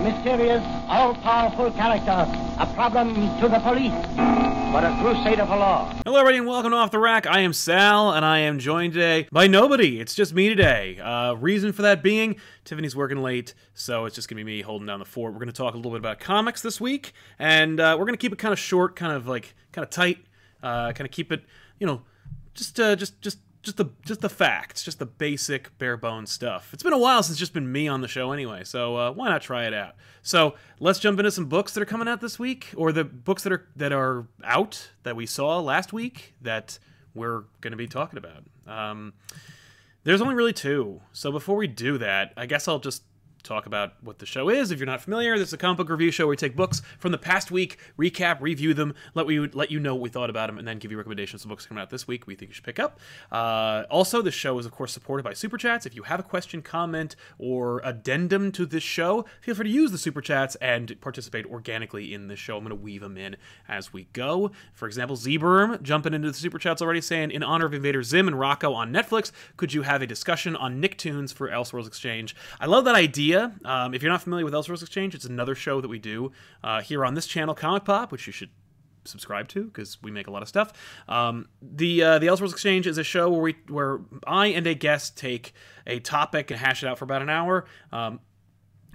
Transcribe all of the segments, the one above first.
A mysterious, all-powerful character, a problem to the police, but a crusader for law. Hello, everybody, and welcome to Off the Rack. I am Sal, and I am joined today by nobody. It's just me today. Uh, reason for that being, Tiffany's working late, so it's just gonna be me holding down the fort. We're gonna talk a little bit about comics this week, and uh, we're gonna keep it kind of short, kind of like kind of tight, uh, kind of keep it, you know, just uh, just just just the just the facts, just the basic bare bones stuff. It's been a while since it's just been me on the show anyway, so uh, why not try it out? So let's jump into some books that are coming out this week, or the books that are that are out that we saw last week that we're going to be talking about. Um, there's only really two, so before we do that, I guess I'll just talk about what the show is. If you're not familiar, this is a comic book review show where we take books from the past week, recap, review them, let we let you know what we thought about them, and then give you recommendations of books coming out this week we think you should pick up. Uh, also, this show is of course supported by super chats. If you have a question, comment, or addendum to this show, feel free to use the super chats and participate organically in the show. I'm going to weave them in as we go. For example, Zberm jumping into the super chats already, saying in honor of Invader Zim and Rocko on Netflix, could you have a discussion on Nicktoons for Elseworlds Exchange? I love that idea. Um, if you're not familiar with Elseworlds Exchange, it's another show that we do uh, here on this channel, Comic Pop, which you should subscribe to because we make a lot of stuff. Um, the uh, the Elseworlds Exchange is a show where we where I and a guest take a topic and hash it out for about an hour. Um,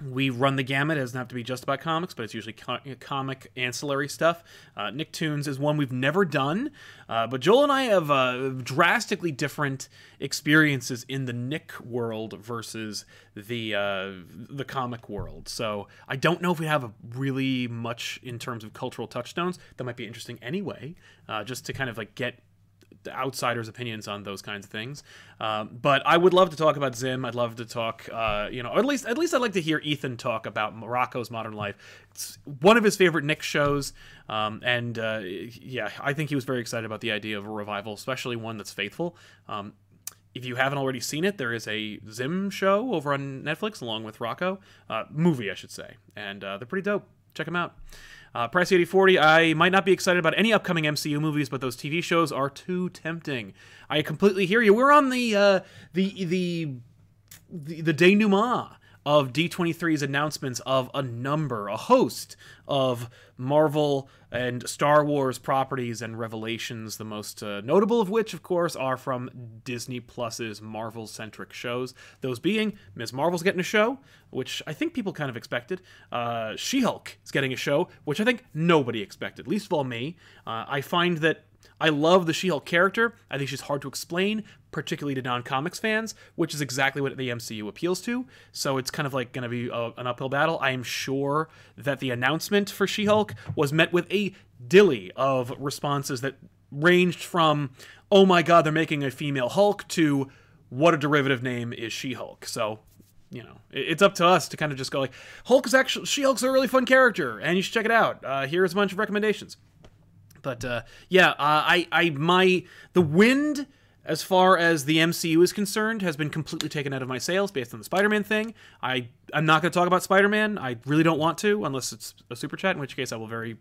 we run the gamut. It doesn't have to be just about comics, but it's usually co- comic ancillary stuff. Uh, Nicktoons is one we've never done, uh, but Joel and I have uh, drastically different experiences in the Nick world versus the uh, the comic world. So I don't know if we have a really much in terms of cultural touchstones. That might be interesting anyway, uh, just to kind of like get outsiders' opinions on those kinds of things. Um, but I would love to talk about Zim. I'd love to talk, uh, you know, or at least at least I'd like to hear Ethan talk about Morocco's Modern Life. It's one of his favorite Nick shows, um, and uh, yeah, I think he was very excited about the idea of a revival, especially one that's faithful. Um, if you haven't already seen it, there is a Zim show over on Netflix along with Rocko, uh, movie I should say, and uh, they're pretty dope. Check them out. Uh, Price 8040, I might not be excited about any upcoming MCU movies, but those TV shows are too tempting. I completely hear you. We're on the uh, the the the, the denouement of D23's announcements of a number, a host of Marvel and Star Wars properties and revelations, the most uh, notable of which, of course, are from Disney Plus's Marvel centric shows. Those being Ms. Marvel's getting a show, which I think people kind of expected. Uh, she Hulk is getting a show, which I think nobody expected, least of all me. Uh, I find that I love the She Hulk character. I think she's hard to explain, particularly to non comics fans, which is exactly what the MCU appeals to. So it's kind of like going to be a, an uphill battle. I am sure that the announcement for She Hulk was met with a dilly of responses that ranged from, oh my god, they're making a female Hulk, to what a derivative name is She Hulk. So you know, it's up to us to kind of just go like, Hulk is actually She Hulk's a really fun character, and you should check it out. Uh, here's a bunch of recommendations. But uh, yeah, uh, I I my the wind as far as the MCU is concerned has been completely taken out of my sails based on the Spider-Man thing. I I'm not going to talk about Spider-Man. I really don't want to unless it's a super chat, in which case I will very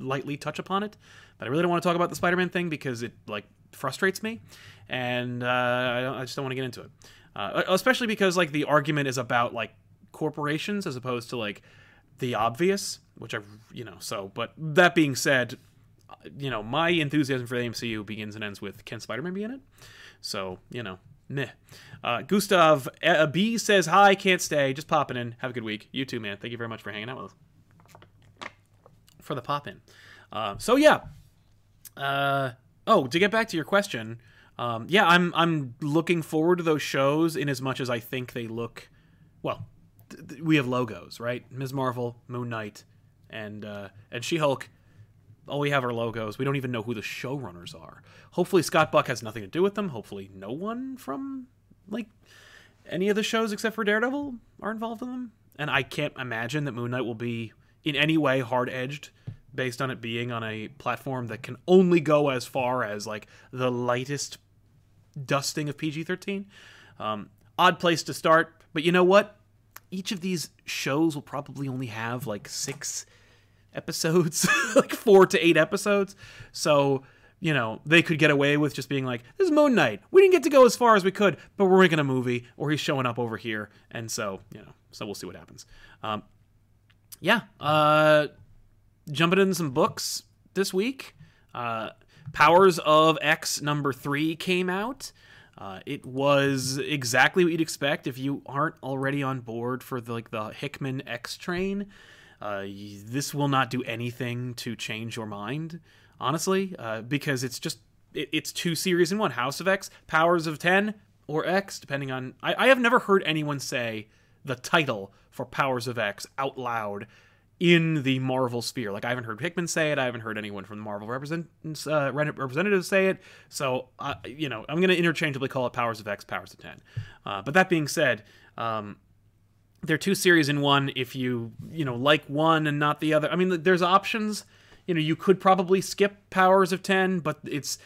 lightly touch upon it. But I really don't want to talk about the Spider-Man thing because it like frustrates me, and uh, I, I just don't want to get into it. Uh, especially because like the argument is about like corporations as opposed to like the obvious, which I you know so. But that being said, you know, my enthusiasm for the MCU begins and ends with can Spider-Man be in it? So, you know, meh. Uh, Gustav uh, B says, Hi, can't stay. Just popping in. Have a good week. You too, man. Thank you very much for hanging out with us. For the pop in. Uh, so, yeah. Uh, oh, to get back to your question, um, yeah, I'm I'm looking forward to those shows in as much as I think they look. Well, we have logos, right? Ms. Marvel, Moon Knight, and uh, and She Hulk all we have are logos. We don't even know who the showrunners are. Hopefully, Scott Buck has nothing to do with them. Hopefully, no one from like any of the shows except for Daredevil are involved in them. And I can't imagine that Moon Knight will be in any way hard edged based on it being on a platform that can only go as far as like the lightest dusting of PG 13. Um, odd place to start, but you know what? Each of these shows will probably only have like six episodes, like four to eight episodes. So, you know, they could get away with just being like, this is Moon Knight. We didn't get to go as far as we could, but we're making a movie, or he's showing up over here. And so, you know, so we'll see what happens. Um, yeah. Uh, jumping into some books this week. Uh, Powers of X number three came out. Uh, it was exactly what you'd expect if you aren't already on board for the, like the Hickman X train. Uh, this will not do anything to change your mind, honestly, uh, because it's just it, it's two series in one: House of X, Powers of Ten, or X, depending on. I, I have never heard anyone say the title for Powers of X out loud in the Marvel sphere. Like I haven't heard Hickman say it. I haven't heard anyone from the Marvel represent, uh, representatives say it. So uh, you know, I'm going to interchangeably call it Powers of X, Powers of Ten. Uh, but that being said, um, they're two series in one. If you you know like one and not the other, I mean, there's options. You know, you could probably skip Powers of Ten, but it's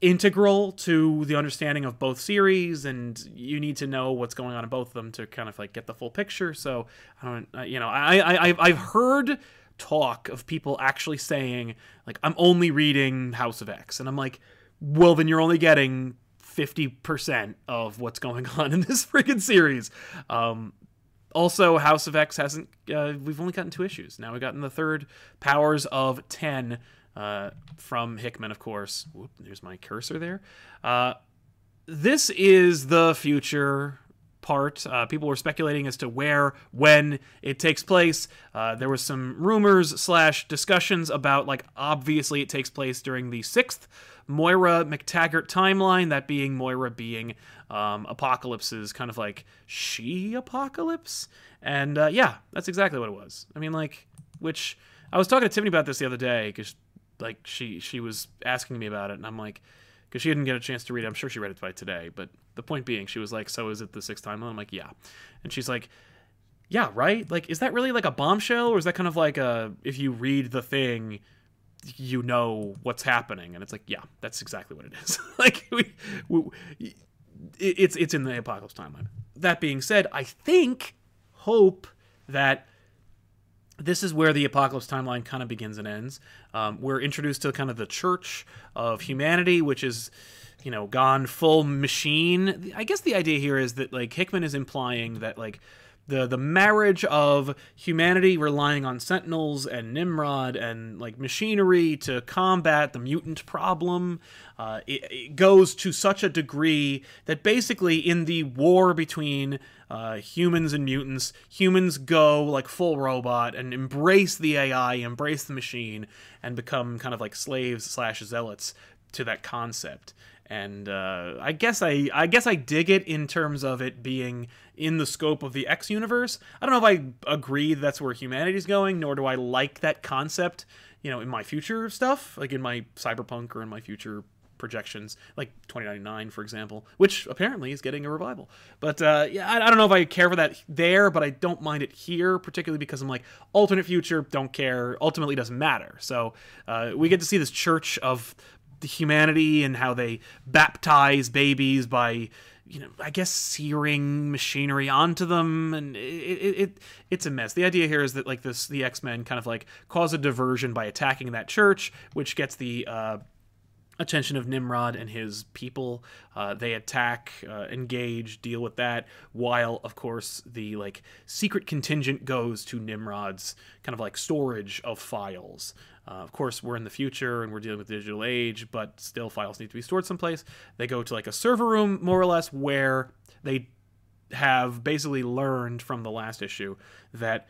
integral to the understanding of both series and you need to know what's going on in both of them to kind of like get the full picture so i don't you know i, I i've heard talk of people actually saying like i'm only reading house of x and i'm like well then you're only getting 50% of what's going on in this freaking series um also house of x hasn't uh, we've only gotten two issues now we've gotten the third powers of 10 uh, from Hickman, of course. Whoop, there's my cursor there. Uh, this is the future part. Uh, people were speculating as to where, when it takes place. Uh, there was some rumors slash discussions about like obviously it takes place during the sixth Moira MacTaggert timeline. That being Moira being um, Apocalypse's kind of like she Apocalypse, and uh, yeah, that's exactly what it was. I mean, like, which I was talking to Tiffany about this the other day because like she she was asking me about it, and I'm like, because she didn't get a chance to read it. I'm sure she read it by today, but the point being, she was like, "So is it the sixth timeline?" I'm like, "Yeah," and she's like, "Yeah, right. Like, is that really like a bombshell, or is that kind of like a if you read the thing?" you know what's happening and it's like yeah that's exactly what it is like we, we, it's it's in the apocalypse timeline that being said i think hope that this is where the apocalypse timeline kind of begins and ends. Um, we're introduced to kind of the church of humanity, which is, you know, gone full machine. I guess the idea here is that like Hickman is implying that like the the marriage of humanity relying on sentinels and nimrod and like machinery to combat the mutant problem uh, it, it, goes to such a degree that basically in the war between uh, humans and mutants humans go like full robot and embrace the ai embrace the machine and become kind of like slaves slash zealots to that concept and uh, I guess I I guess I dig it in terms of it being in the scope of the X universe. I don't know if I agree that's where humanity's going, nor do I like that concept. You know, in my future stuff, like in my cyberpunk or in my future projections, like 2099, for example, which apparently is getting a revival. But uh, yeah, I, I, don't know if I care for that there, but I don't mind it here, particularly because I'm like, alternate future, don't care. Ultimately, doesn't matter. So uh, we get to see this church of humanity and how they baptize babies by you know i guess searing machinery onto them. And it, it, it, it's a mess. The idea here is that like this the x-men kind of like cause a diversion by attacking that church which gets the uh, attention of nimrod and his people uh, they attack uh, engage deal with that while of course the like secret contingent goes to nimrod's kind of like storage of files uh, of course, we're in the future and we're dealing with digital age, but still files need to be stored someplace. They go to like a server room, more or less, where they have basically learned from the last issue that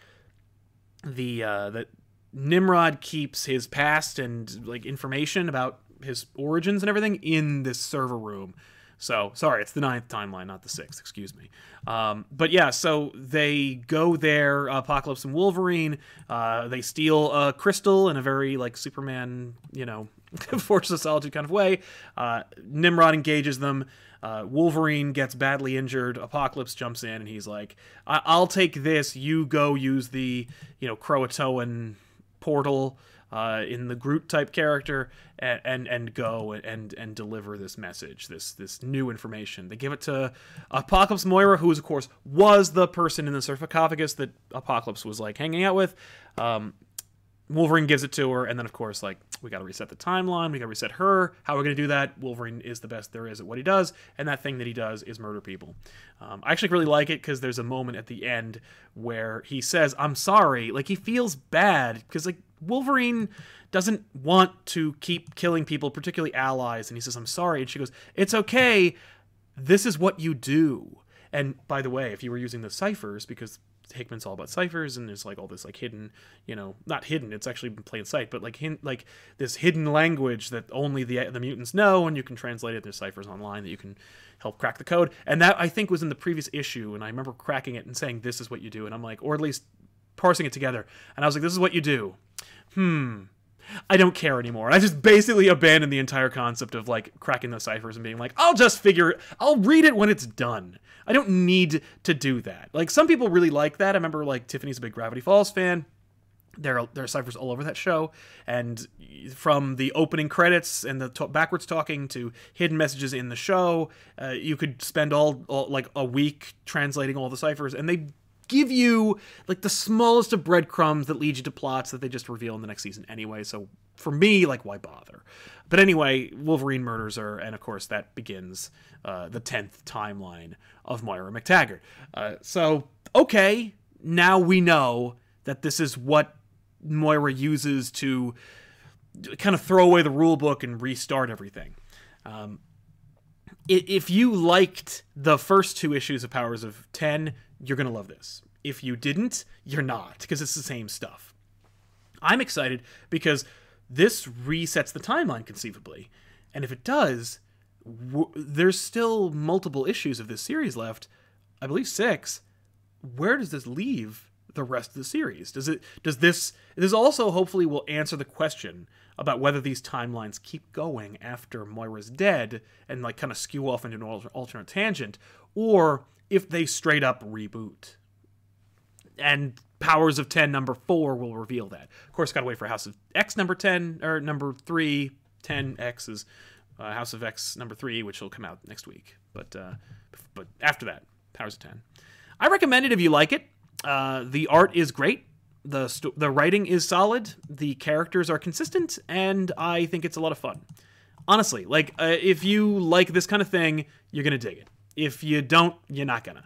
the uh, that Nimrod keeps his past and like information about his origins and everything in this server room so sorry, it's the ninth timeline, not the sixth. Excuse me. Um, but yeah, so they go there. Apocalypse and Wolverine. Uh, they steal a crystal in a very like Superman, you know, Fortress of Solitude kind of way. Uh, Nimrod engages them. Uh, Wolverine gets badly injured. Apocalypse jumps in and he's like, I- will take this. You go use the you know Krakoan portal." Uh, in the Groot type character and, and and go and and deliver this message, this this new information. They give it to Apocalypse Moira, who, is, of course, was the person in the sarcophagus that Apocalypse was like hanging out with. Um, Wolverine gives it to her, and then of course, like we got to reset the timeline, we got to reset her. How are we to do that? Wolverine is the best there is at what he does, and that thing that he does is murder people. Um, I actually really like it because there's a moment at the end where he says, "I'm sorry," like he feels bad because like Wolverine doesn't want to keep killing people, particularly allies, and he says, "I'm sorry," and she goes, "It's okay. This is what you do." And by the way, if you were using the ciphers, because Hickman's all about ciphers, and there's like all this like hidden, you know, not hidden. It's actually in plain sight, but like like this hidden language that only the the mutants know, and you can translate it. There's ciphers online that you can help crack the code, and that I think was in the previous issue, and I remember cracking it and saying this is what you do, and I'm like, or at least parsing it together, and I was like, this is what you do. Hmm. I don't care anymore. I just basically abandoned the entire concept of like cracking the ciphers and being like, I'll just figure, I'll read it when it's done. I don't need to do that. Like some people really like that. I remember like Tiffany's a big Gravity Falls fan. There are, there are ciphers all over that show, and from the opening credits and the to- backwards talking to hidden messages in the show, uh, you could spend all, all like a week translating all the ciphers, and they give you like the smallest of breadcrumbs that lead you to plots that they just reveal in the next season anyway. So for me, like, why bother? But anyway, Wolverine murders her, and of course that begins uh, the tenth timeline of Moira MacTaggert. Uh, so okay, now we know that this is what Moira uses to kind of throw away the rule book and restart everything. Um, if you liked the first two issues of Powers of 10, you're going to love this. If you didn't, you're not, because it's the same stuff. I'm excited because this resets the timeline conceivably. And if it does, w- there's still multiple issues of this series left. I believe six. Where does this leave the rest of the series? Does it does this this also hopefully will answer the question about whether these timelines keep going after Moira's dead and like kind of skew off into an alternate tangent or if they straight up reboot. And Powers of 10 number 4 will reveal that. Of course, got to wait for House of X number 10 or number 3 10X is uh, House of X number 3 which will come out next week. But uh, but after that, Powers of 10. I recommend it if you like it. Uh, the art is great. The the writing is solid. The characters are consistent and I think it's a lot of fun. Honestly, like uh, if you like this kind of thing, you're to dig it. If you don't, you're not gonna.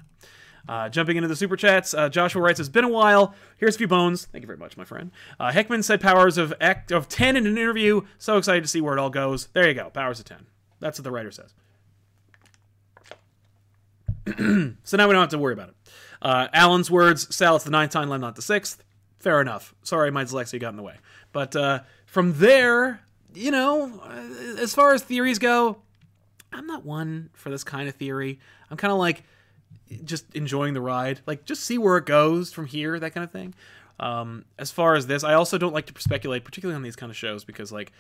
Uh, jumping into the super chats, uh, Joshua writes, "It's been a while. Here's a few bones. Thank you very much, my friend." Uh, Hickman said powers of act of ten in an interview. So excited to see where it all goes. There you go, powers of ten. That's what the writer says. so now we don't have to worry about it. Uh, Alan's words: "Sal, it's the ninth timeline, not the sixth. Fair enough. Sorry, my dyslexia got in the way. But uh, from there, you know, uh, as far as theories go, I'm not one for this kind of theory. I'm kind of like just enjoying the ride, like just see where it goes from here, that kind of thing. Um, as far as this, I also don't like to speculate, particularly on these kind of shows, because like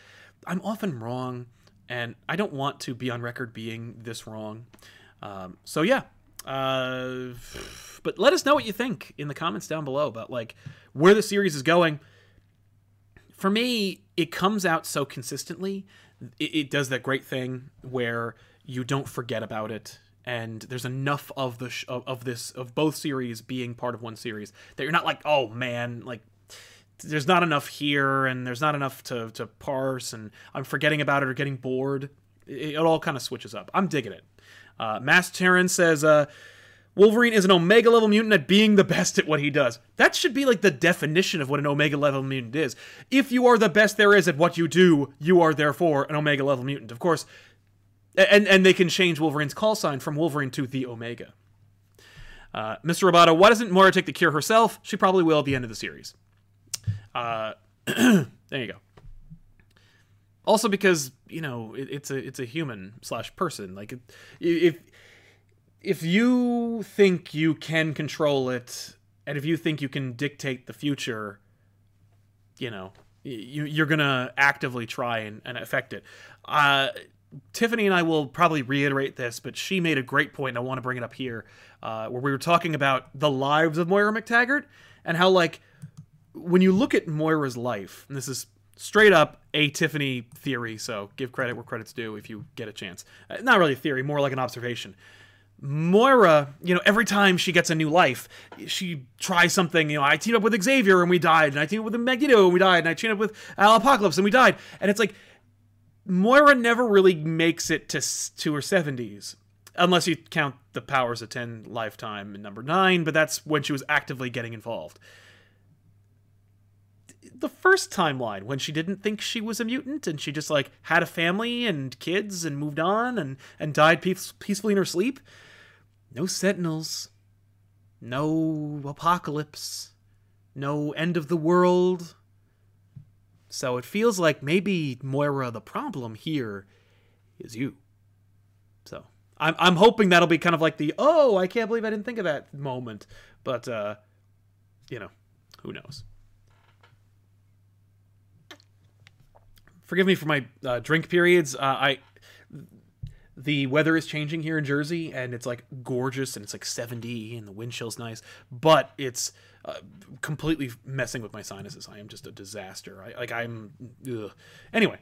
I'm often wrong, and I don't want to be on record being this wrong. Um, so yeah, uh, but let us know what you think in the comments down below about like where the series is going. For me, it comes out so consistently it, it does that great thing where you don't forget about it. And there's enough of the sh- of, this of both series being part of one series that you're not like oh man like there's not enough here and there's not enough to, to parse and i'm forgetting about it or getting bored. It, it all kind of switches up. I'm digging it. Uh, Master says uh, Wolverine is an Omega level mutant at being the best at what he does. That should be like the definition of what an Omega level mutant is. If you are the best there is at what you do, you are therefore an Omega level mutant. Of course, and and they can change Wolverine's call sign from Wolverine to the Omega. Uh, Mr. Roboto, why doesn't Moira take the cure herself? She probably will at the end of the series. Uh, there you go. Also, because you know it, it's a it's a human slash person. Like if if you think you can control it and if you think you can dictate the future you know you, you're gonna actively try and, and affect it uh, tiffany and i will probably reiterate this but she made a great point and i want to bring it up here uh, where we were talking about the lives of moira mactaggert and how like when you look at moira's life and this is straight up a Tiffany theory. So give credit where credit's due if you get a chance. Uh, not really a theory, more like an observation. Moira, you know, every time she gets a new life, she tries something. You know, I teamed up with Xavier and we died, and I teamed up with Magneto and we died, and I teamed up with Al Apocalypse and we died. And it's like Moira never really makes it to to her seventies, unless you count the Powers of Ten lifetime in number nine. But that's when she was actively getting involved. The first timeline when she didn't think she was a mutant and she just like had a family and kids and moved on and and died peace, peacefully in her sleep no sentinels, no apocalypse, no end of the world. So it feels like maybe Moira, the problem here is you. So I'm I'm hoping that'll be kind of like the oh I can't believe I didn't think of that moment, but uh, you know, who knows. Forgive me for my uh, drink periods. Uh, I the weather is changing here in Jersey, and it's like gorgeous, and it's like 70, and the wind chill's nice, but it's uh, completely messing with my sinuses. I am just a disaster. I, like I'm. Ugh. Anyway,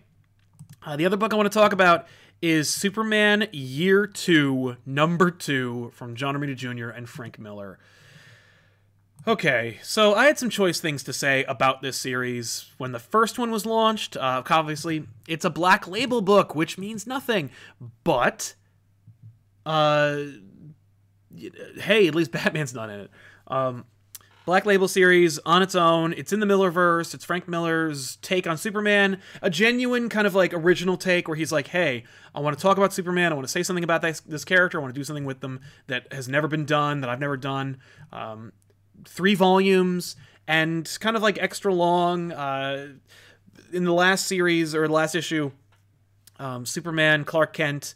uh, the other book I want to talk about is Superman Year Two, Number Two, from John Romita Jr. and Frank Miller. Okay, so I had some choice things to say about this series when the first one was launched. Uh, obviously, it's a black label book, which means nothing. But, uh, hey, at least Batman's not in it. Um, Black Label series on its own. It's in the Millerverse. It's Frank Miller's take on Superman, a genuine kind of like original take where he's like, "Hey, I want to talk about Superman. I want to say something about this, this character. I want to do something with them that has never been done, that I've never done." Um, three volumes and kind of like extra long. Uh, in the last series or last issue, um, Superman Clark Kent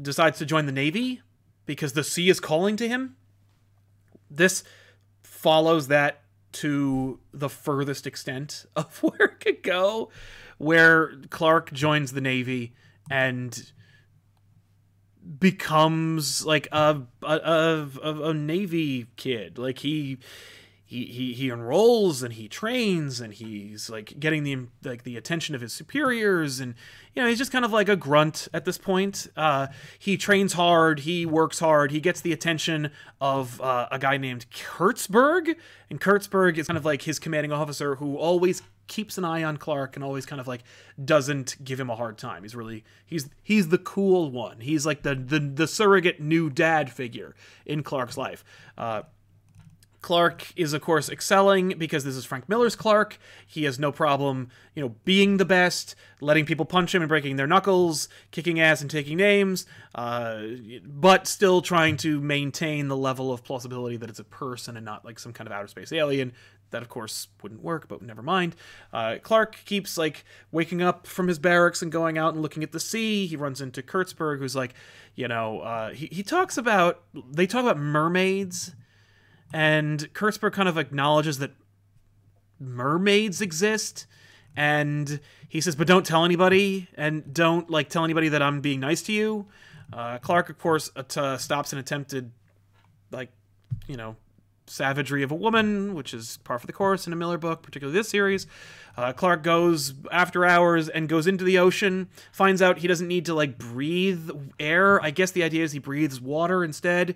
decides to join the Navy because the sea is calling to him. This follows that to the furthest extent of where it could go, where Clark joins the Navy and becomes like a a, a, a navy kid. Like he he, he he enrolls and he trains and he's like getting the like the attention of his superiors and you know he's just kind of like a grunt at this point uh, he trains hard he works hard he gets the attention of uh, a guy named kurtzberg and kurtzberg is kind of like his commanding officer who always keeps an eye on Clark and always kind of like doesn't give him a hard time. He's really he's he's the cool one. He's like the the, the surrogate new dad figure in Clark's life. Uh, Clark is, of course, excelling because this is Frank Miller's Clark. He has no problem, you know, being the best, letting people punch him and breaking their knuckles, kicking ass and taking names, uh, but still trying to maintain the level of plausibility that it's a person and not like some kind of outer space alien. That, of course, wouldn't work, but never mind. Uh, Clark keeps like waking up from his barracks and going out and looking at the sea. He runs into Kurtzberg, who's like, you know, uh, he, he talks about, they talk about mermaids and Kurtzberg kind of acknowledges that mermaids exist and he says but don't tell anybody and don't like tell anybody that i'm being nice to you. Uh, clark of course uh, stops an attempted like you know savagery of a woman which is par for the course in a miller book particularly this series uh, clark goes after hours and goes into the ocean finds out he doesn't need to like breathe air i guess the idea is he breathes water instead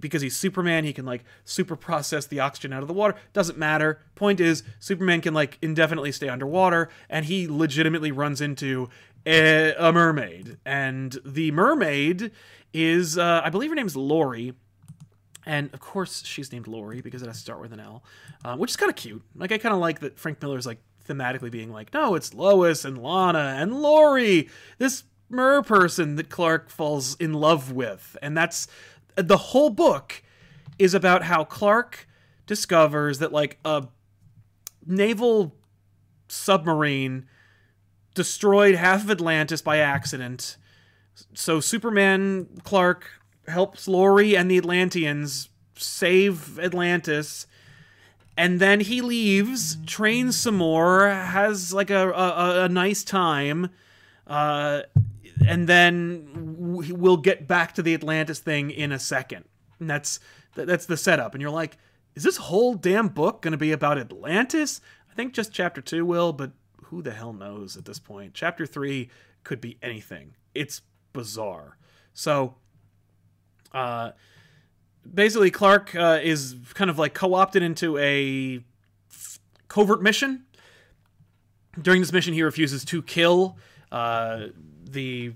because he's Superman, he can like super process the oxygen out of the water. Doesn't matter. Point is, Superman can like indefinitely stay underwater, and he legitimately runs into a, a mermaid. And the mermaid is, uh, I believe her name is Lori. And of course, she's named Lori because it has to start with an L, uh, which is kind of cute. Like, I kind of like that Frank Miller's like thematically being like, no, it's Lois and Lana and Lori, this mer person that Clark falls in love with. And that's the whole book is about how Clark discovers that like a naval submarine destroyed half of Atlantis by accident. So Superman Clark helps Lori and the Atlanteans save Atlantis. And then he leaves, trains some more, has like a, a, a nice time, uh, and then we'll get back to the Atlantis thing in a second. And that's that's the setup. And you're like, is this whole damn book going to be about Atlantis? I think just chapter two will, but who the hell knows at this point? Chapter three could be anything. It's bizarre. So, uh, basically, Clark uh, is kind of like co opted into a covert mission. During this mission, he refuses to kill uh, the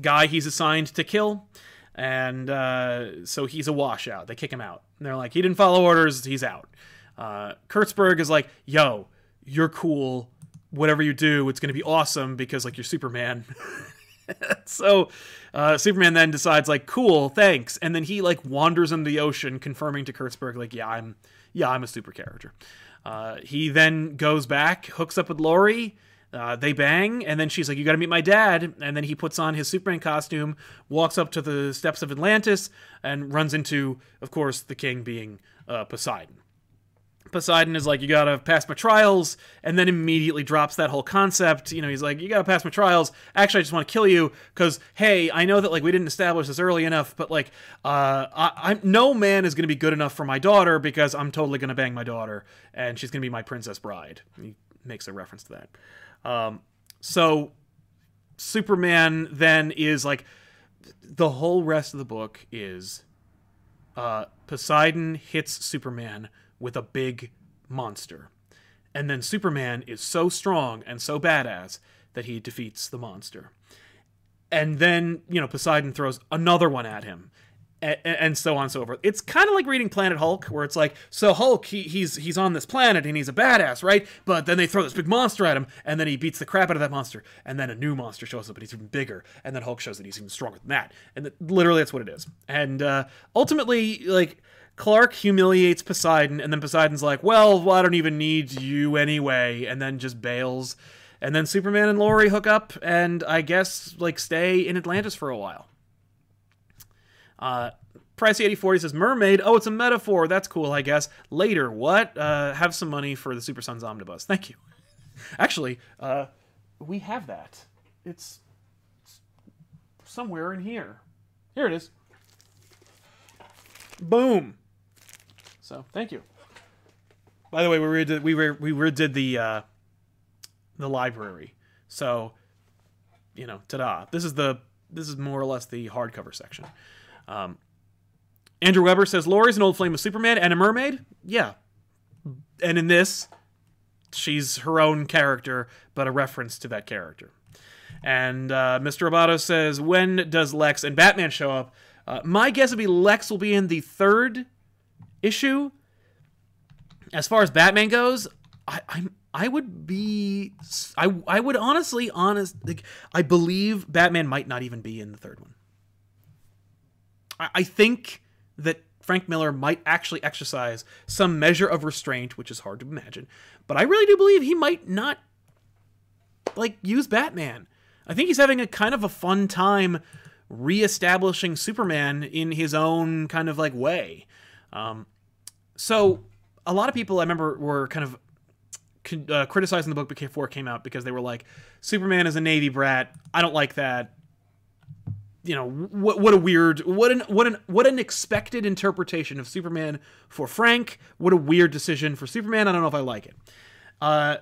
guy he's assigned to kill. And uh, so he's a washout. They kick him out. And they're like, he didn't follow orders, he's out. Uh, Kurtzberg is like, yo, you're cool. Whatever you do, it's going to be awesome because, like, you're Superman. so uh, Superman then decides, like, cool, thanks. And then he, like, wanders in the ocean, confirming to Kurtzberg, like, yeah, I'm, yeah, I'm a super character. Uh, he then goes back, hooks up with Lori. Uh, they bang, and then she's like, "You got to meet my dad." And then he puts on his Superman costume, walks up to the steps of Atlantis, and runs into, of course, the king being uh, Poseidon. Poseidon is like, "You got to pass my trials," and then immediately drops that whole concept. You know, he's like, "You got to pass my trials." Actually, I just want to kill you because, hey, I know that like we didn't establish this early enough, but like, uh, I, I'm no man is to be good enough for my daughter because I'm totally to bang my daughter, and she's to be my princess bride. He makes a reference to that. Um, so Superman then is like the whole rest of the book is uh, Poseidon hits Superman with a big monster. And then Superman is so strong and so badass that he defeats the monster. And then, you know, Poseidon throws another one at him and, so on and so forth. It's kind of like reading Planet Hulk, where it's like, so Hulk, he, he's he's on this planet and he's a badass, right? But then they throw this big monster at him, and then he beats the crap out of that monster, and then a new monster shows up and he's even bigger, and then Hulk shows that he's even stronger than that, and that, literally that's what it is. And uh, ultimately, like Clark humiliates Poseidon, and then Poseidon's like, well, well, I don't even need you anyway, and then just bails. And then Superman and Lori hook up, and I guess like stay in Atlantis for a while. Uh, Pricey 8040 says mermaid. Oh, it's a metaphor. That's cool, I guess. Later, what? Uh, have some money for the Super Sons omnibus. Thank you. Actually, uh, we have that. It's somewhere in here. Here it is. Boom. So thank you. By the way, we redid we re, we redid the uh, the library. So you know, ta-da! This is the this is more or less the hardcover section. Um, Andrew Weber says Lori's an old flame of Superman and a mermaid. Yeah, and in this, she's her own character, but a reference to that character. And uh, Mr. Roboto says, when does Lex and Batman show up? Uh, my guess would be Lex will be in the third issue. As far as Batman goes, I, I'm I would be I I would honestly honest like I believe Batman might not even be in the third one. I I think that Frank Miller might actually exercise some measure of restraint, which is hard to imagine, but I really do believe he might not like use Batman. I think he's having a kind of a fun time reestablishing Superman in his own kind of like way. Um, so a lot of people I remember were kind of uh, criticizing the book before it came out because they were like, Superman is a Navy brat. I don't like that you know what what a weird what an what an what an expected interpretation of Superman for Frank. What a weird decision for Superman. I don't know if I like it. Uh,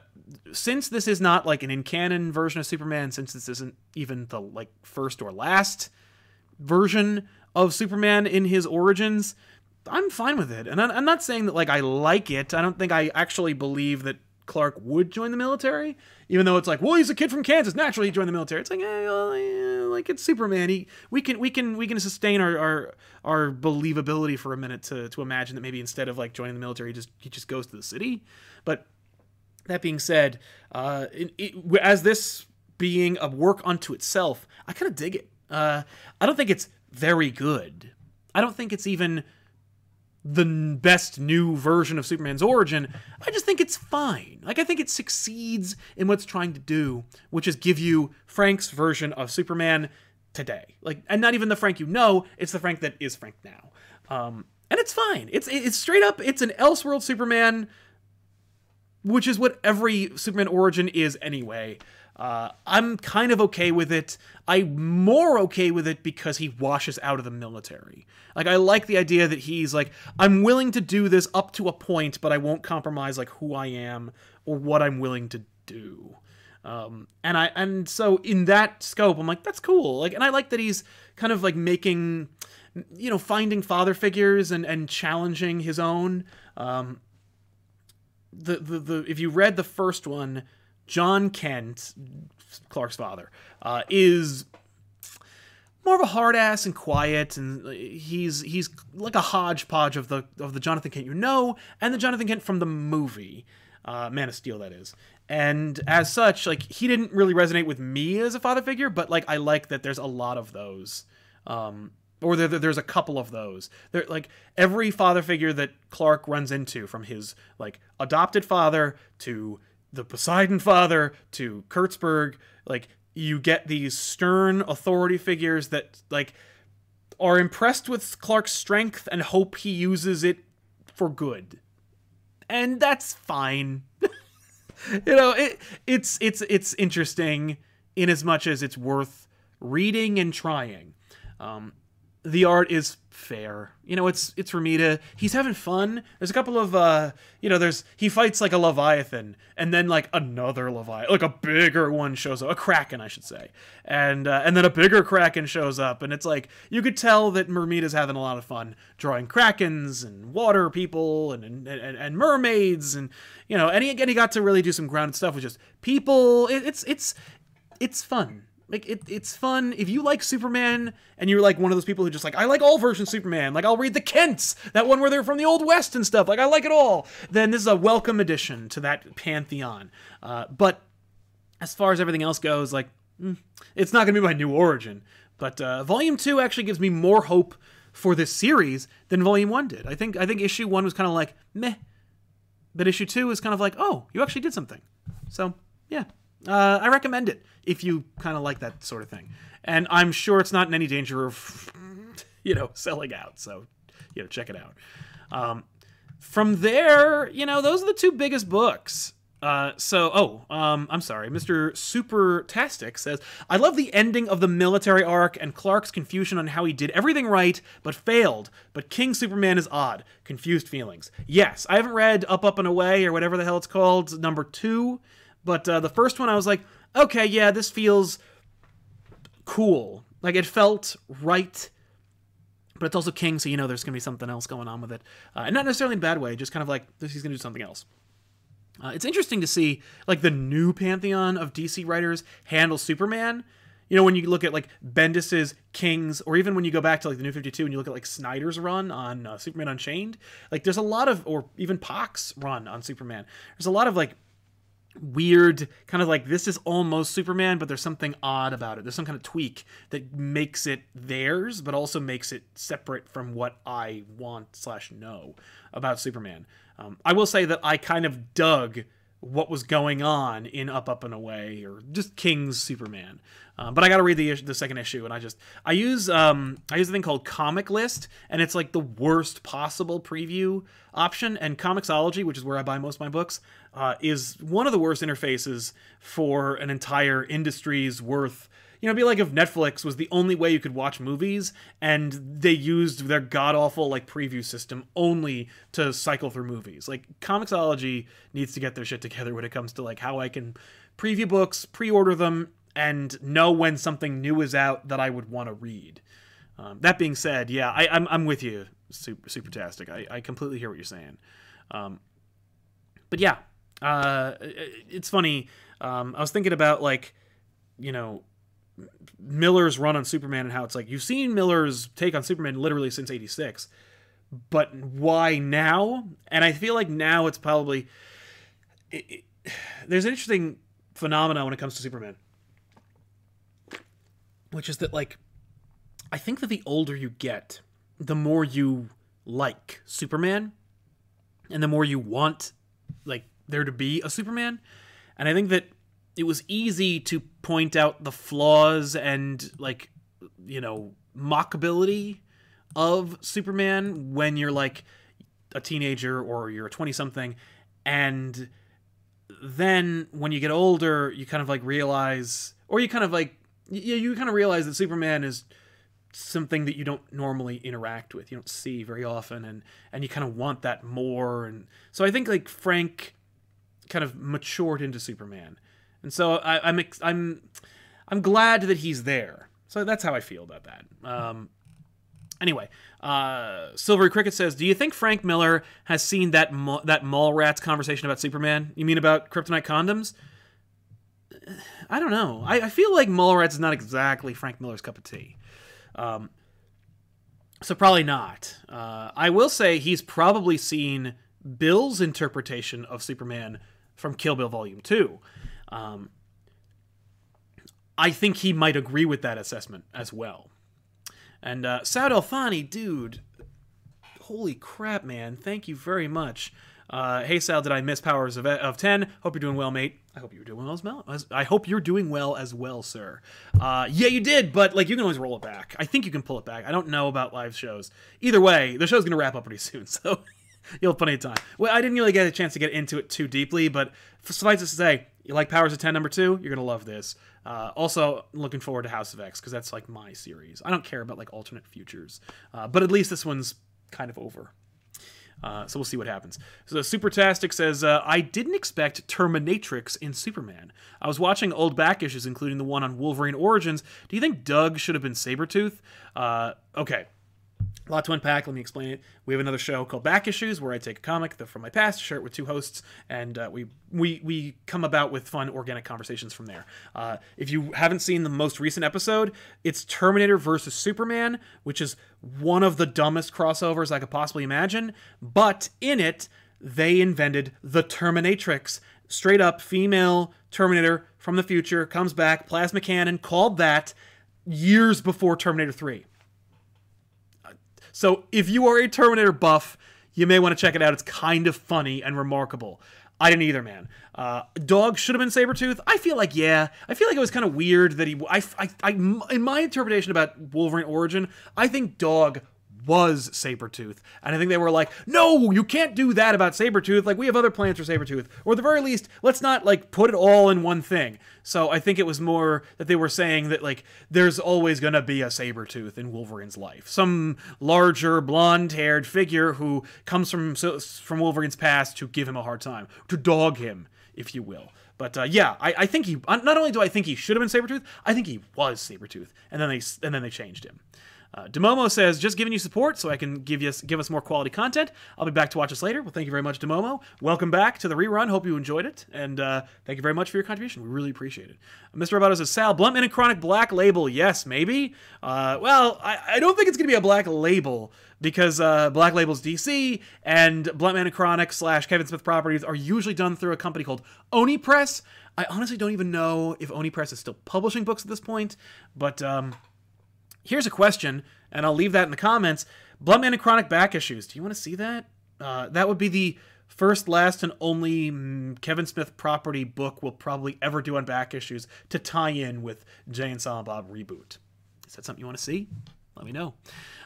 since this is not like an in canon version of Superman, since this isn't even the like first or last version of Superman in his origins, I'm fine with it. And I'm not saying that like I like it. I don't think I actually believe that Clark would join the military, even though it's like, well, he's a kid from Kansas, naturally he joined the military. It's like, eh, well, eh, like it's Superman. He, we can, we can, we can sustain our, our, our believability for a minute to, to imagine that maybe instead of like joining the military, he just, he just goes to the city. But that being said, uh, it, it, as this being a work unto itself, I kind of dig it. Uh, I don't think it's very good. I don't think it's even the best new version of Superman's origin. I just think it's fine. Like I think it succeeds in what it's trying to do, which is give you Frank's version of Superman today. Like and not even the Frank you know, it's the Frank that is Frank now. Um and it's fine. It's it's straight up it's an Elseworld Superman which is what every Superman origin is anyway. Uh, I'm kind of okay with it. I'm more okay with it because he washes out of the military. Like I like the idea that he's like, I'm willing to do this up to a point, but I won't compromise like who I am or what I'm willing to do. Um, and I and so in that scope, I'm like, that's cool. Like, and I like that he's kind of like making, you know, finding father figures and and challenging his own. Um, the the the if you read the first one, John Kent, Clark's father, uh, is more of a hard ass and quiet, and he's he's like a hodgepodge of the of the Jonathan Kent you know, and the Jonathan Kent from the movie, uh, Man of Steel, that is. And as such, like he didn't really resonate with me as a father figure, but like I like that there's a lot of those, um, or there, there's a couple of those. There, like every father figure that Clark runs into, from his like adopted father to the Poseidon father to Kurtzberg, like you get these stern authority figures that like are impressed with Clark's strength and hope he uses it for good. And that's fine. you know, it it's it's it's interesting in as much as it's worth reading and trying. Um, the art is fair. You know, it's it's Romita. He's having fun. There's a couple of uh, you know, there's he fights like a leviathan, and then like another leviathan, like a bigger one shows up, a kraken, I should say, and uh, and then a bigger kraken shows up, and it's like you could tell that Romita's having a lot of fun drawing krakens and water people and and, and, and mermaids, and you know, and he, again he got to really do some grounded stuff with just people. It, it's it's it's fun like it, it's fun if you like Superman and you're like one of those people who just like I like all versions of Superman. Like I'll read the Kents, that one where they're from the old west and stuff. Like I like it all. Then this is a welcome addition to that pantheon. Uh, but as far as everything else goes, like mm, it's not gonna be my new origin. But uh, Volume Two actually gives me more hope for this series than Volume One did. I think I think Issue One was kind of like meh, but Issue Two is kind of like oh you actually did something. So yeah, uh, I recommend it if you kind of like that sort of thing. And I'm sure it's not in any danger of, you know, selling out. So, you know, check it out. Um, from there, you know, those are the two biggest books. Uh, so, oh, um, I'm sorry. Mr. Supertastic says, I love the ending of the military arc and Clark's confusion on how he did everything right but failed. But King Superman is odd. Confused feelings. Yes, I haven't read Up, Up, and Away or whatever the hell it's called, number two. But uh, the first one, I was like, okay, yeah, this feels cool. Like it felt right, but it's also King, so you know there's gonna be something else going on with it, uh, and not necessarily in a bad way. Just kind of like this, he's gonna do something else. Uh, it's interesting to see like the new pantheon of DC writers handle Superman. You know, when you look at like Bendis's Kings, or even when you go back to like the New Fifty Two, and you look at like Snyder's run on uh, Superman Unchained, like there's a lot of, or even Pak's run on Superman. There's a lot of like weird kind of like this is almost superman but there's something odd about it. There's some kind of tweak that makes it theirs but also makes it separate from what i want slash know about superman. Um, i will say that i kind of dug what was going on in Up, Up and Away or just King's Superman. Um, but I got to read the the second issue, and I just I use um I use a thing called Comic List, and it's like the worst possible preview option. And Comixology, which is where I buy most of my books, uh, is one of the worst interfaces for an entire industry's worth you know, it'd be like if Netflix was the only way you could watch movies and they used their god awful like preview system only to cycle through movies. Like Comixology needs to get their shit together when it comes to like how I can preview books, pre-order them, and know when something new is out that I would want to read. Um, that being said, yeah, I, am I'm, I'm with you, super supertastic. I, I completely hear what you're saying. Um, but yeah, uh, it's funny. Um, I was thinking about like, you know, Miller's run on Superman and how it's like you've seen Miller's take on Superman literally since 86 but why now? And I feel like now it's probably it, it, there's an interesting phenomenon when it comes to Superman. Which is that like I think that the older you get the more you like Superman and the more you want like there to be a Superman. And I think that it was easy to point out the flaws and like you know mockability of Superman when you're like a teenager or you're a 20 something and then when you get older you kind of like realize or you kind of like you, you kind of realize that Superman is something that you don't normally interact with you don't see very often and and you kind of want that more and so I think like Frank kind of matured into Superman, and so I, I'm ex- I'm I'm glad that he's there. So that's how I feel about that. Um, anyway, uh, Silvery Cricket says, "Do you think Frank Miller has seen that that Mallrats conversation about Superman? You mean about kryptonite condoms?" I don't know. I, I feel like Mallrats is not exactly Frank Miller's cup of tea. Um, so probably not. Uh, I will say he's probably seen Bill's interpretation of Superman from Kill Bill Volume Two. Um, I think he might agree with that assessment as well. And uh, Saud Alfani, dude, holy crap, man! Thank you very much. Uh, hey Sal, did I miss Powers of, of ten? Hope you're doing well, mate. I hope you're doing well as well. As, I hope you're doing well as well, sir. Uh, yeah, you did, but like you can always roll it back. I think you can pull it back. I don't know about live shows. Either way, the show's gonna wrap up pretty soon, so you'll have plenty of time. Well, I didn't really get a chance to get into it too deeply, but suffice it to say, you like Powers of Ten number two, you're gonna love this. Uh, also, looking forward to House of X because that's like my series. I don't care about like alternate futures, uh, but at least this one's kind of over. Uh, so we'll see what happens. So Supertastic says, uh, I didn't expect Terminatrix in Superman. I was watching old back issues, including the one on Wolverine Origins. Do you think Doug should have been Sabretooth? Uh, okay. A lot to unpack. Let me explain it. We have another show called Back Issues, where I take a comic from my past, share it with two hosts, and uh, we we we come about with fun, organic conversations from there. Uh, if you haven't seen the most recent episode, it's Terminator versus Superman, which is one of the dumbest crossovers I could possibly imagine. But in it, they invented the Terminatrix, straight up female Terminator from the future comes back, plasma cannon, called that years before Terminator Three. So if you are a Terminator buff, you may want to check it out. It's kind of funny and remarkable. I didn't either, man. Uh, Dog should have been Sabretooth. I feel like, yeah. I feel like it was kind of weird that he. I, I, I, in my interpretation about Wolverine Origin, I think Dog was Sabretooth. And I think they were like, no, you can't do that about Sabretooth. Like, we have other plans for Sabretooth. Or at the very least, let's not, like, put it all in one thing. So I think it was more that they were saying that, like, there's always going to be a Sabretooth in Wolverine's life. Some larger, blonde haired figure who comes from, from Wolverine's past to give him a hard time, to dog him, if you will. But uh, yeah, I, I, think he. Not only do I think he should have been Sabretooth, I think he was Sabretooth, and then they and then they changed him. Uh, Demomo says, just giving you support so I can give you give us more quality content. I'll be back to watch us later. Well, thank you very much, Demomo. Welcome back to the rerun. Hope you enjoyed it, and uh, thank you very much for your contribution. We really appreciate it. Mr. Roboto says, Sal, Bluntman and Chronic Black Label. Yes, maybe. Uh, well, I, I, don't think it's going to be a Black Label because uh, Black Label's DC and Bluntman and Chronic slash Kevin Smith properties are usually done through a company called Oni Press. I honestly don't even know if Oni Press is still publishing books at this point, but um, here's a question, and I'll leave that in the comments. Bluntman and Chronic back issues. Do you want to see that? Uh, that would be the first, last, and only mm, Kevin Smith property book we'll probably ever do on back issues to tie in with Jay and Silent Bob reboot. Is that something you want to see? Let me know.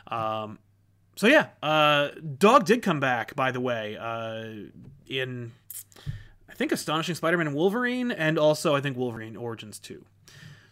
Um, so yeah, uh, Dog did come back, by the way, uh, in I think Astonishing Spider-Man and Wolverine, and also I think Wolverine Origins 2.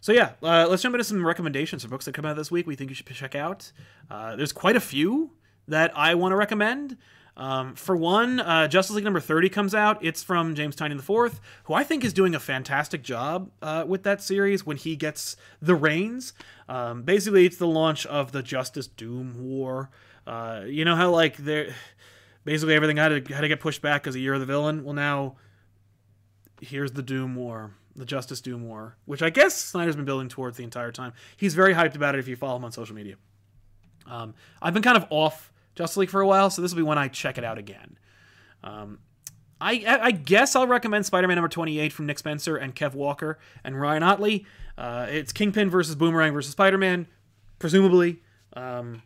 So yeah, uh, let's jump into some recommendations for books that come out this week. We think you should check out. Uh, there's quite a few that I want to recommend. Um, for one, uh, Justice League number 30 comes out. It's from James Tynion IV, who I think is doing a fantastic job uh, with that series when he gets the reins. Um, basically, it's the launch of the Justice Doom War. Uh, you know how like there, basically everything had to had to get pushed back because of Year of the Villain. Well, now here's the Doom War the Justice Doom War, which I guess Snyder's been building towards the entire time. He's very hyped about it if you follow him on social media. Um, I've been kind of off Justice League for a while, so this will be when I check it out again. Um, I, I, guess I'll recommend Spider-Man number 28 from Nick Spencer and Kev Walker and Ryan Ottley. Uh, it's Kingpin versus Boomerang versus Spider-Man, presumably. Um,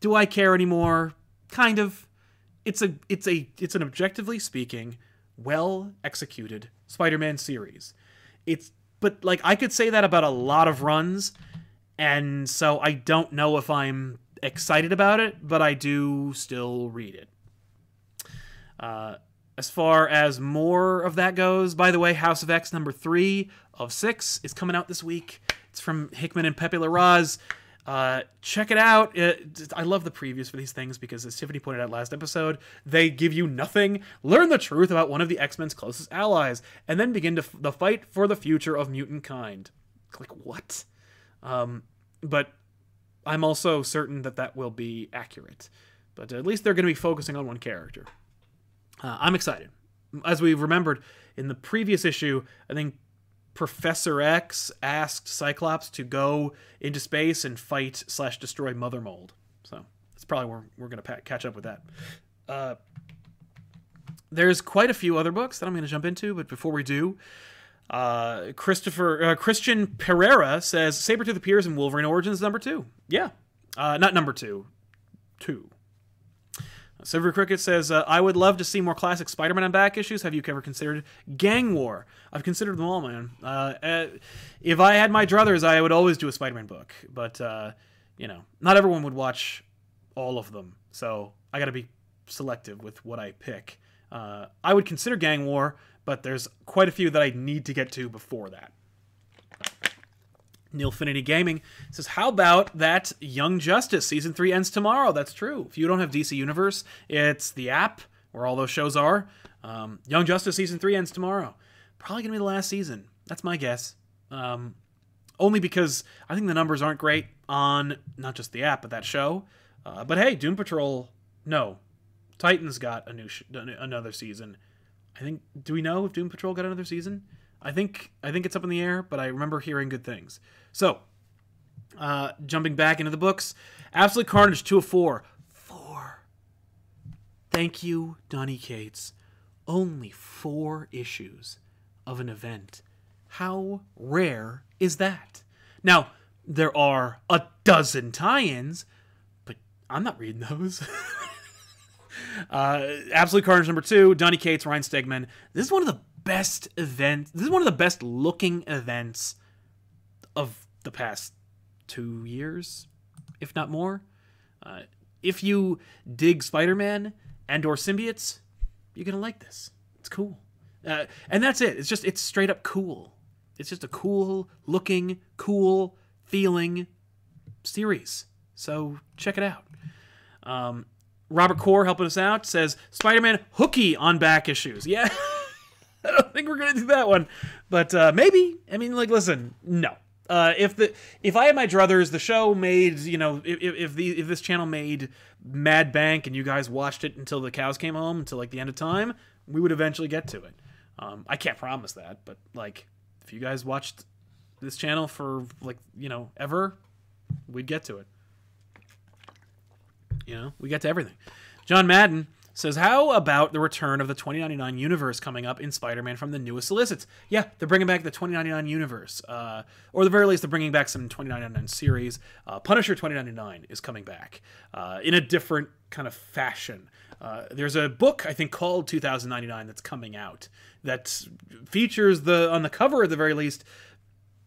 do I care anymore? Kind of. It's a it's a it's an objectively speaking, well executed Spider-Man series. It's but like I could say that about a lot of runs and so I don't know if I'm excited about it, but I do still read it. Uh, as far as more of that goes, by the way, House of X number three of six is coming out this week. It's from Hickman and Pepe Larraz. Uh, check it out. It, I love the previews for these things because, as Tiffany pointed out last episode, they give you nothing. Learn the truth about one of the X Men's closest allies, and then begin f- the fight for the future of mutant kind. Like what? Um, but I'm also certain that that will be accurate. But at least they're going to be focusing on one character. Uh, I'm excited. As we remembered in the previous issue, I think Professor X asked Cyclops to go into space and fight slash destroy Mother Mold. So that's probably where we're going to catch up with that. Uh, there's quite a few other books that I'm going to jump into, but before we do, uh, Christopher uh, Christian Pereira says Sabretooth appears in Wolverine Origins number two. Yeah, uh, not number two, two. Silver Cricket says, uh, I would love to see more classic Spider Man on back issues. Have you ever considered Gang War? I've considered them all, man. Uh, uh, if I had my druthers, I would always do a Spider Man book. But, uh, you know, not everyone would watch all of them. So I got to be selective with what I pick. Uh, I would consider Gang War, but there's quite a few that I need to get to before that. Neilfinity Gaming says, How about that Young Justice season three ends tomorrow? That's true. If you don't have DC Universe, it's the app where all those shows are. Um, Young Justice season three ends tomorrow. Probably going to be the last season. That's my guess. Um, only because I think the numbers aren't great on not just the app, but that show. Uh, but hey, Doom Patrol, no. Titans got a new another season. I think. Do we know if Doom Patrol got another season? I think I think it's up in the air, but I remember hearing good things. So, uh, jumping back into the books, Absolute Carnage two of four. Four. Thank you, Donny Cates. Only four issues of an event. How rare is that? Now, there are a dozen tie-ins, but I'm not reading those. uh, Absolute Carnage number two, Donny Cates, Ryan Stegman. This is one of the best events. This is one of the best looking events of the past two years, if not more. Uh, if you dig Spider-Man and or symbiotes, you're gonna like this. It's cool, uh, and that's it. It's just it's straight up cool. It's just a cool looking, cool feeling series. So check it out. Um, Robert Core helping us out says Spider-Man hooky on back issues. Yeah. I don't think we're gonna do that one, but uh, maybe. I mean, like, listen, no. Uh, if the if I had my druthers, the show made you know if, if the if this channel made Mad Bank and you guys watched it until the cows came home until like the end of time, we would eventually get to it. Um, I can't promise that, but like if you guys watched this channel for like you know ever, we'd get to it. You know, we get to everything. John Madden says, How about the return of the 2099 universe coming up in Spider Man from the newest solicits? Yeah, they're bringing back the 2099 universe. Uh, or the very least, they're bringing back some 2099 series. Uh, Punisher 2099 is coming back uh, in a different kind of fashion. Uh, there's a book, I think, called 2099 that's coming out that features the, on the cover at the very least,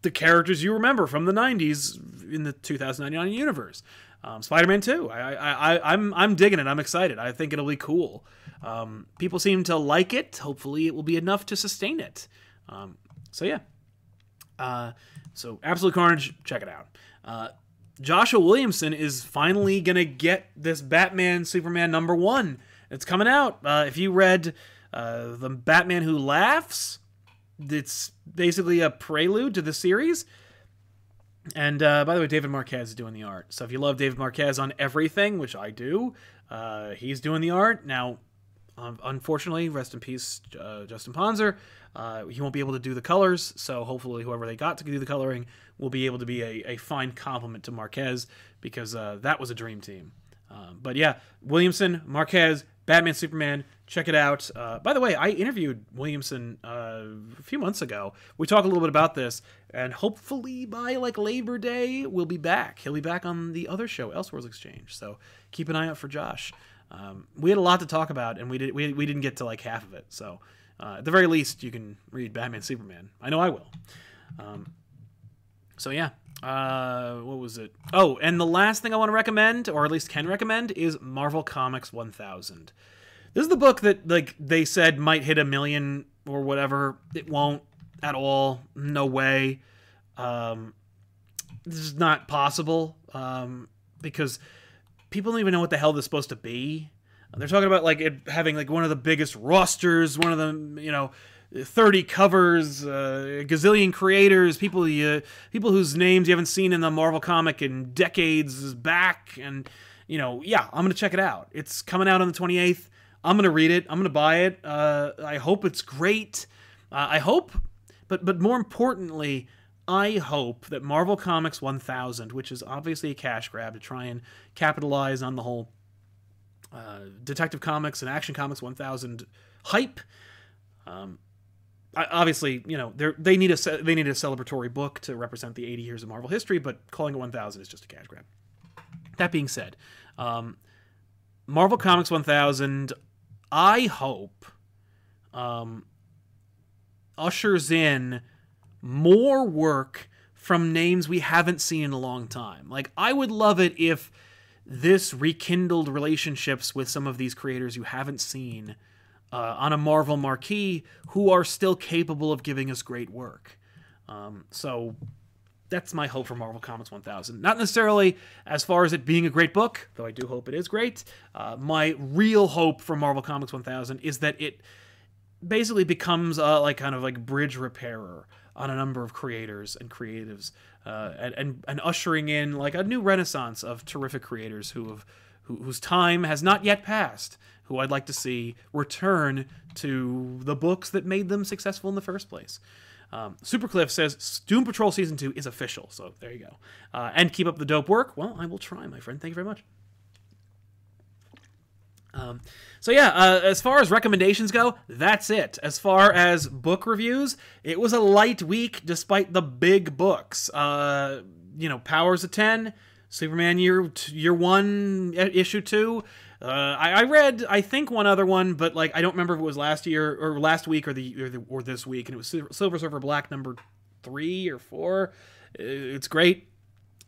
the characters you remember from the 90s in the 2099 universe. Um, Spider-Man 2. I, I, I, I'm, I'm digging it. I'm excited. I think it'll be cool. Um, people seem to like it. Hopefully, it will be enough to sustain it. Um, so yeah. Uh, so Absolute Carnage, check it out. Uh, Joshua Williamson is finally gonna get this Batman Superman number one. It's coming out. Uh, if you read uh, the Batman Who Laughs, it's basically a prelude to the series. And uh, by the way, David Marquez is doing the art. So if you love David Marquez on everything, which I do, uh, he's doing the art. Now, um, unfortunately, rest in peace, uh, Justin Ponsor. Uh, he won't be able to do the colors, so hopefully, whoever they got to do the coloring will be able to be a, a fine compliment to Marquez because uh, that was a dream team. Um, but yeah, Williamson, Marquez, Batman, Superman, check it out. Uh, by the way, I interviewed Williamson uh, a few months ago. We talk a little bit about this, and hopefully by like Labor Day, we'll be back. He'll be back on the other show, Elseworlds Exchange. So keep an eye out for Josh. Um, we had a lot to talk about, and we did we, we didn't get to like half of it. So uh, at the very least, you can read Batman Superman. I know I will. Um, so yeah. Uh, what was it? Oh, and the last thing I want to recommend, or at least can recommend, is Marvel Comics 1000. This is the book that like they said might hit a million or whatever. It won't at all. No way. Um, this is not possible um, because people don't even know what the hell this is supposed to be. They're talking about like it having like one of the biggest rosters, one of the you know 30 covers, uh, gazillion creators, people you, people whose names you haven't seen in the Marvel comic in decades back, and you know, yeah, I'm gonna check it out. It's coming out on the 28th. I'm gonna read it. I'm gonna buy it. Uh, I hope it's great. Uh, I hope, but but more importantly, I hope that Marvel Comics 1000, which is obviously a cash grab to try and capitalize on the whole uh, Detective Comics and Action Comics 1000 hype. Um, obviously, you know, they need a they need a celebratory book to represent the 80 years of Marvel history, but calling it 1000 is just a cash grab. That being said, um, Marvel Comics 1000, I hope, um, ushers in more work from names we haven't seen in a long time. Like, I would love it if this rekindled relationships with some of these creators you haven't seen uh, on a Marvel marquee who are still capable of giving us great work. Um, so that's my hope for Marvel Comics 1000. Not necessarily as far as it being a great book, though I do hope it is great. Uh, my real hope for Marvel Comics 1000 is that it basically becomes a, like kind of like bridge repairer on a number of creators and creatives, uh, and, and, and ushering in like a new renaissance of terrific creators who have who, whose time has not yet passed who I'd like to see return to the books that made them successful in the first place. Um, Supercliff says Doom Patrol Season 2 is official, so there you go. Uh, and keep up the dope work. Well, I will try, my friend. Thank you very much. Um, so yeah, uh, as far as recommendations go, that's it. As far as book reviews, it was a light week despite the big books. Uh, you know, Powers of Ten, Superman Year Year One, Issue Two. Uh, I, I, read, I think one other one, but like I don't remember if it was last year or last week or the or, the, or this week, and it was Silver Surfer Black number three or four. It's great.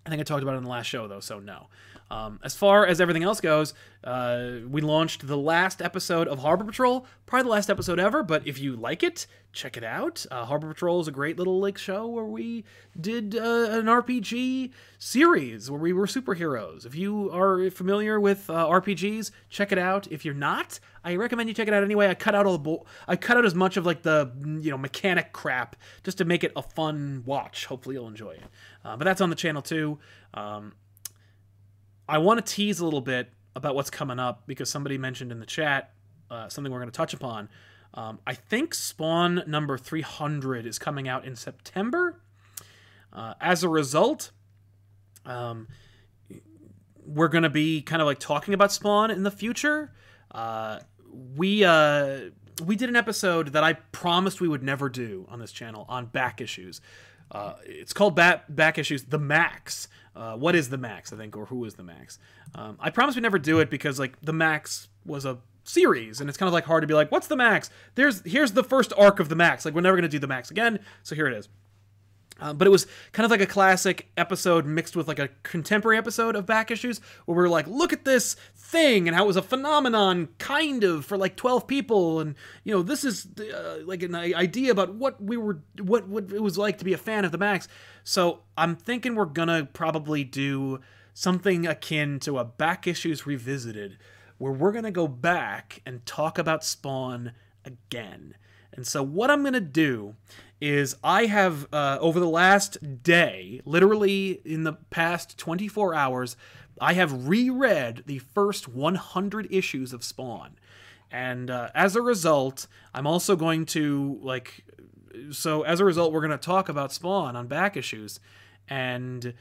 I think I talked about it in the last show though, so no. Um, as far as everything else goes, uh, we launched the last episode of Harbor Patrol, probably the last episode ever. But if you like it, check it out. Uh, Harbor Patrol is a great little like show where we did uh, an RPG series where we were superheroes. If you are familiar with uh, RPGs, check it out. If you're not, I recommend you check it out anyway. I cut out all the bo- I cut out as much of like the you know mechanic crap just to make it a fun watch. Hopefully you'll enjoy it. Uh, but that's on the channel too. Um, I want to tease a little bit about what's coming up because somebody mentioned in the chat uh, something we're going to touch upon. Um, I think Spawn number 300 is coming out in September. Uh, as a result, um, we're going to be kind of like talking about Spawn in the future. Uh, we uh, we did an episode that I promised we would never do on this channel on back issues. Uh, it's called back back issues the Max, uh, what is the Max? I think, or who is the Max? Um, I promise we never do it because like the Max was a series, and it's kind of like hard to be like, what's the Max? There's here's the first arc of the Max. Like we're never gonna do the Max again, so here it is. Uh, but it was kind of like a classic episode mixed with like a contemporary episode of back issues where we are like, look at this thing and how it was a phenomenon, kind of, for like 12 people. And, you know, this is uh, like an idea about what we were, what, what it was like to be a fan of the Max. So I'm thinking we're going to probably do something akin to a back issues revisited where we're going to go back and talk about Spawn again. And so what I'm going to do is I have uh, over the last day, literally in the past 24 hours, I have reread the first 100 issues of Spawn. And uh, as a result, I'm also going to like so as a result we're going to talk about Spawn on back issues and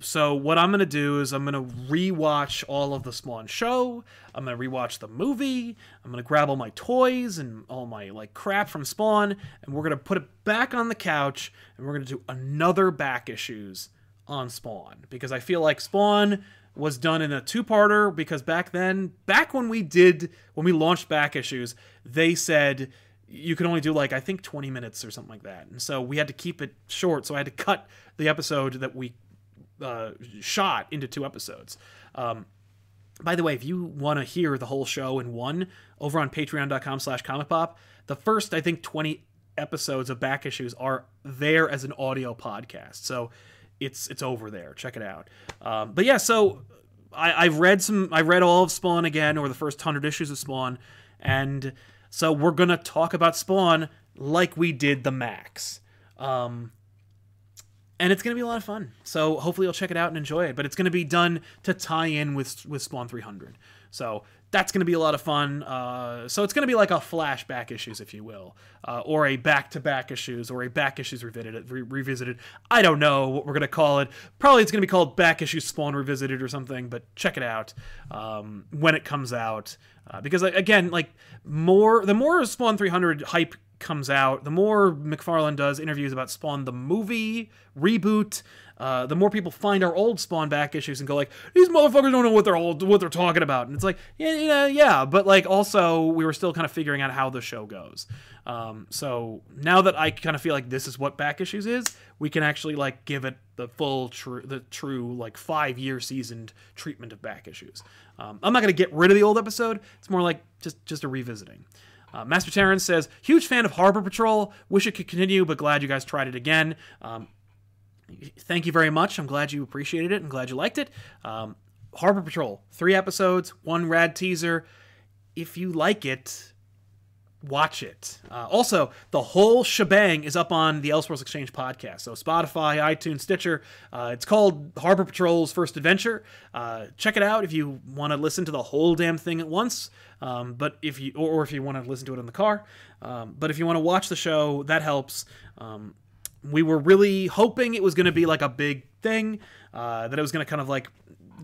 so what I'm gonna do is I'm gonna rewatch all of the Spawn show. I'm gonna rewatch the movie. I'm gonna grab all my toys and all my like crap from Spawn, and we're gonna put it back on the couch, and we're gonna do another back issues on Spawn because I feel like Spawn was done in a two-parter because back then, back when we did when we launched back issues, they said you could only do like I think 20 minutes or something like that. And so we had to keep it short. So I had to cut the episode that we uh, shot into two episodes. Um, by the way, if you want to hear the whole show in one, over on patreon.com slash comic pop, the first, I think, 20 episodes of back issues are there as an audio podcast. So it's it's over there. Check it out. Um, but yeah, so I, I've read some. I read all of Spawn again, or the first hundred issues of Spawn, and so we're gonna talk about Spawn like we did the Max. Um, and it's going to be a lot of fun. So hopefully you'll check it out and enjoy it. But it's going to be done to tie in with with Spawn 300. So that's going to be a lot of fun. Uh, so it's going to be like a flashback issues, if you will, uh, or a back to back issues, or a back issues revisited. Re- revisited. I don't know what we're going to call it. Probably it's going to be called Back Issues Spawn Revisited or something. But check it out um, when it comes out, uh, because again, like more the more Spawn 300 hype comes out, the more McFarlane does interviews about Spawn the movie reboot, uh, the more people find our old Spawn back issues and go like, these motherfuckers don't know what they're old, what they're talking about, and it's like, yeah, yeah, but like also we were still kind of figuring out how the show goes. Um, so now that I kind of feel like this is what back issues is, we can actually like give it the full true, the true like five year seasoned treatment of back issues. Um, I'm not gonna get rid of the old episode. It's more like just just a revisiting. Uh, Master Terrence says, huge fan of Harbor Patrol. Wish it could continue, but glad you guys tried it again. Um, thank you very much. I'm glad you appreciated it and glad you liked it. Um, Harbor Patrol, three episodes, one rad teaser. If you like it, watch it. Uh, also, the whole shebang is up on the Elseworlds Exchange podcast. So Spotify, iTunes, Stitcher. Uh, it's called Harbor Patrol's First Adventure. Uh, check it out if you want to listen to the whole damn thing at once. Um, but if you or, or, if you want to listen to it in the car. Um, but if you want to watch the show, that helps. Um, we were really hoping it was going to be like a big thing, uh, that it was going to kind of like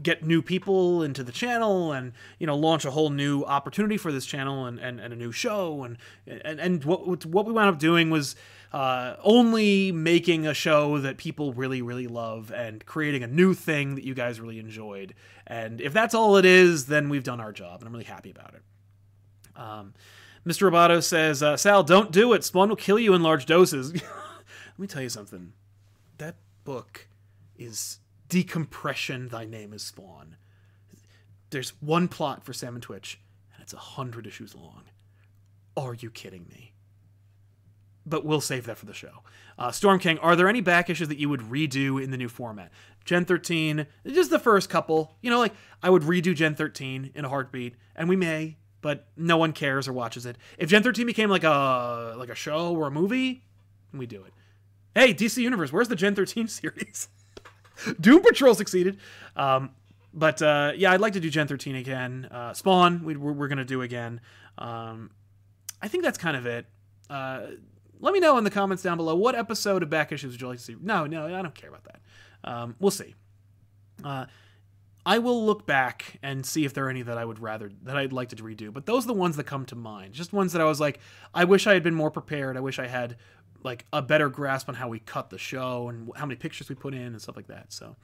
get new people into the channel and you know launch a whole new opportunity for this channel and, and, and a new show and and, and what what we wound up doing was uh, only making a show that people really really love and creating a new thing that you guys really enjoyed and if that's all it is then we've done our job and I'm really happy about it. Um, Mr. Roboto says, uh, Sal, don't do it. Spawn will kill you in large doses. Let me tell you something. That book is decompression thy name is spawn. There's one plot for Sam and Twitch and it's a hundred issues long. Are you kidding me? But we'll save that for the show. Uh, storm king are there any back issues that you would redo in the new format? Gen 13 just the first couple. You know like i would redo gen 13 in a heartbeat and we may but no one cares or watches it. If gen 13 became like a like a show or a movie we do it. Hey dc universe where's the gen 13 series Doom Patrol succeeded. Um, but uh, yeah, I'd like to do Gen 13 again. Uh, Spawn, we, are going to do again. Um, I think that's kind of it. Uh, let me know in the comments down below what episode of Back Issues would you like to see. No, no, I don't care about that. Um, we'll see. Uh, I will look back and see if there are any that I would rather that I'd like to redo. But those are the ones that come to mind. Just ones that I was like, I wish I had been more prepared. I wish I had like a better grasp on how we cut the show and how many pictures we put in and stuff like that. So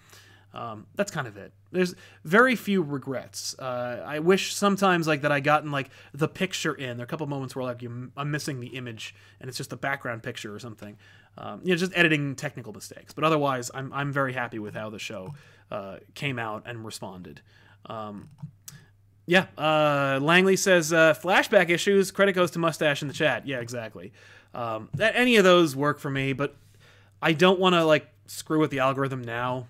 um, that's kind of it. There's very few regrets. Uh, I wish sometimes like that I gotten like the picture in. There are a couple moments where like you, I'm missing the image and it's just a background picture or something. Um, you know, just editing technical mistakes. But otherwise, I'm I'm very happy with how the show uh, came out and responded. Um, yeah, uh, Langley says uh, flashback issues. Credit goes to Mustache in the chat. Yeah, exactly. Um, any of those work for me, but I don't want to like screw with the algorithm now.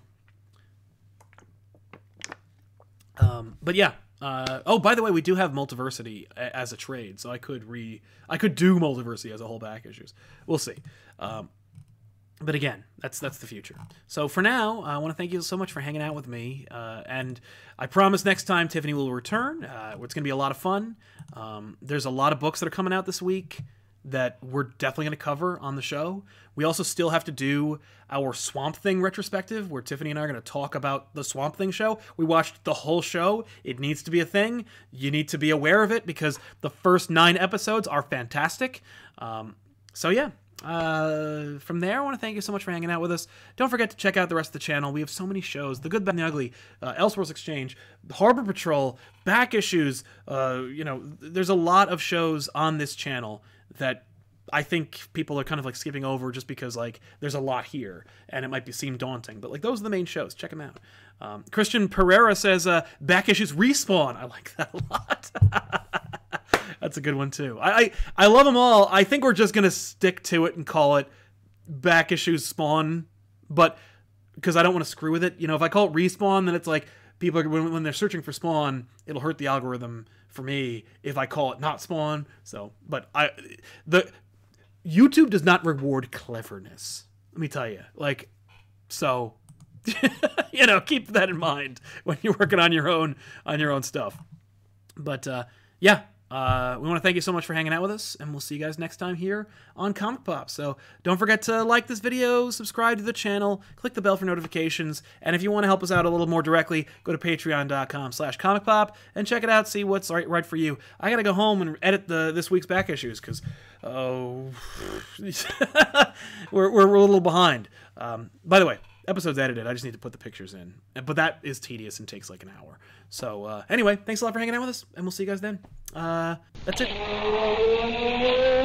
Um, but yeah. Uh, oh, by the way, we do have Multiversity as a trade, so I could re I could do Multiversity as a whole back issues. We'll see. Um, but again, that's that's the future. So for now, I want to thank you so much for hanging out with me, uh, and I promise next time Tiffany will return. Uh, it's going to be a lot of fun. Um, there's a lot of books that are coming out this week that we're definitely going to cover on the show. We also still have to do our Swamp Thing retrospective, where Tiffany and I are going to talk about the Swamp Thing show. We watched the whole show. It needs to be a thing. You need to be aware of it because the first nine episodes are fantastic. Um, so, yeah. Uh, from there, I want to thank you so much for hanging out with us. Don't forget to check out the rest of the channel. We have so many shows: The Good, Bad, and the Ugly, uh, Elseworlds Exchange, Harbor Patrol, Back Issues. Uh, you know, there's a lot of shows on this channel that I think people are kind of like skipping over just because like there's a lot here and it might be seem daunting. But like those are the main shows. Check them out. Um, Christian Pereira says uh, back issues respawn. I like that a lot. That's a good one too. I, I I love them all. I think we're just gonna stick to it and call it back issues spawn. But because I don't want to screw with it. You know, if I call it respawn, then it's like people are, when, when they're searching for spawn, it'll hurt the algorithm for me if I call it not spawn. So, but I the YouTube does not reward cleverness. Let me tell you, like, so you know, keep that in mind when you're working on your own on your own stuff. But uh, yeah, uh, we want to thank you so much for hanging out with us, and we'll see you guys next time here on Comic Pop. So don't forget to like this video, subscribe to the channel, click the bell for notifications, and if you want to help us out a little more directly, go to patreon.com slash comic pop and check it out, see what's right, right for you. I gotta go home and edit the this week's back issues because oh, we're, we're, we're a little behind. Um, by the way, episode's edited. I just need to put the pictures in. But that is tedious and takes like an hour. So uh, anyway, thanks a lot for hanging out with us, and we'll see you guys then. Uh, that's it.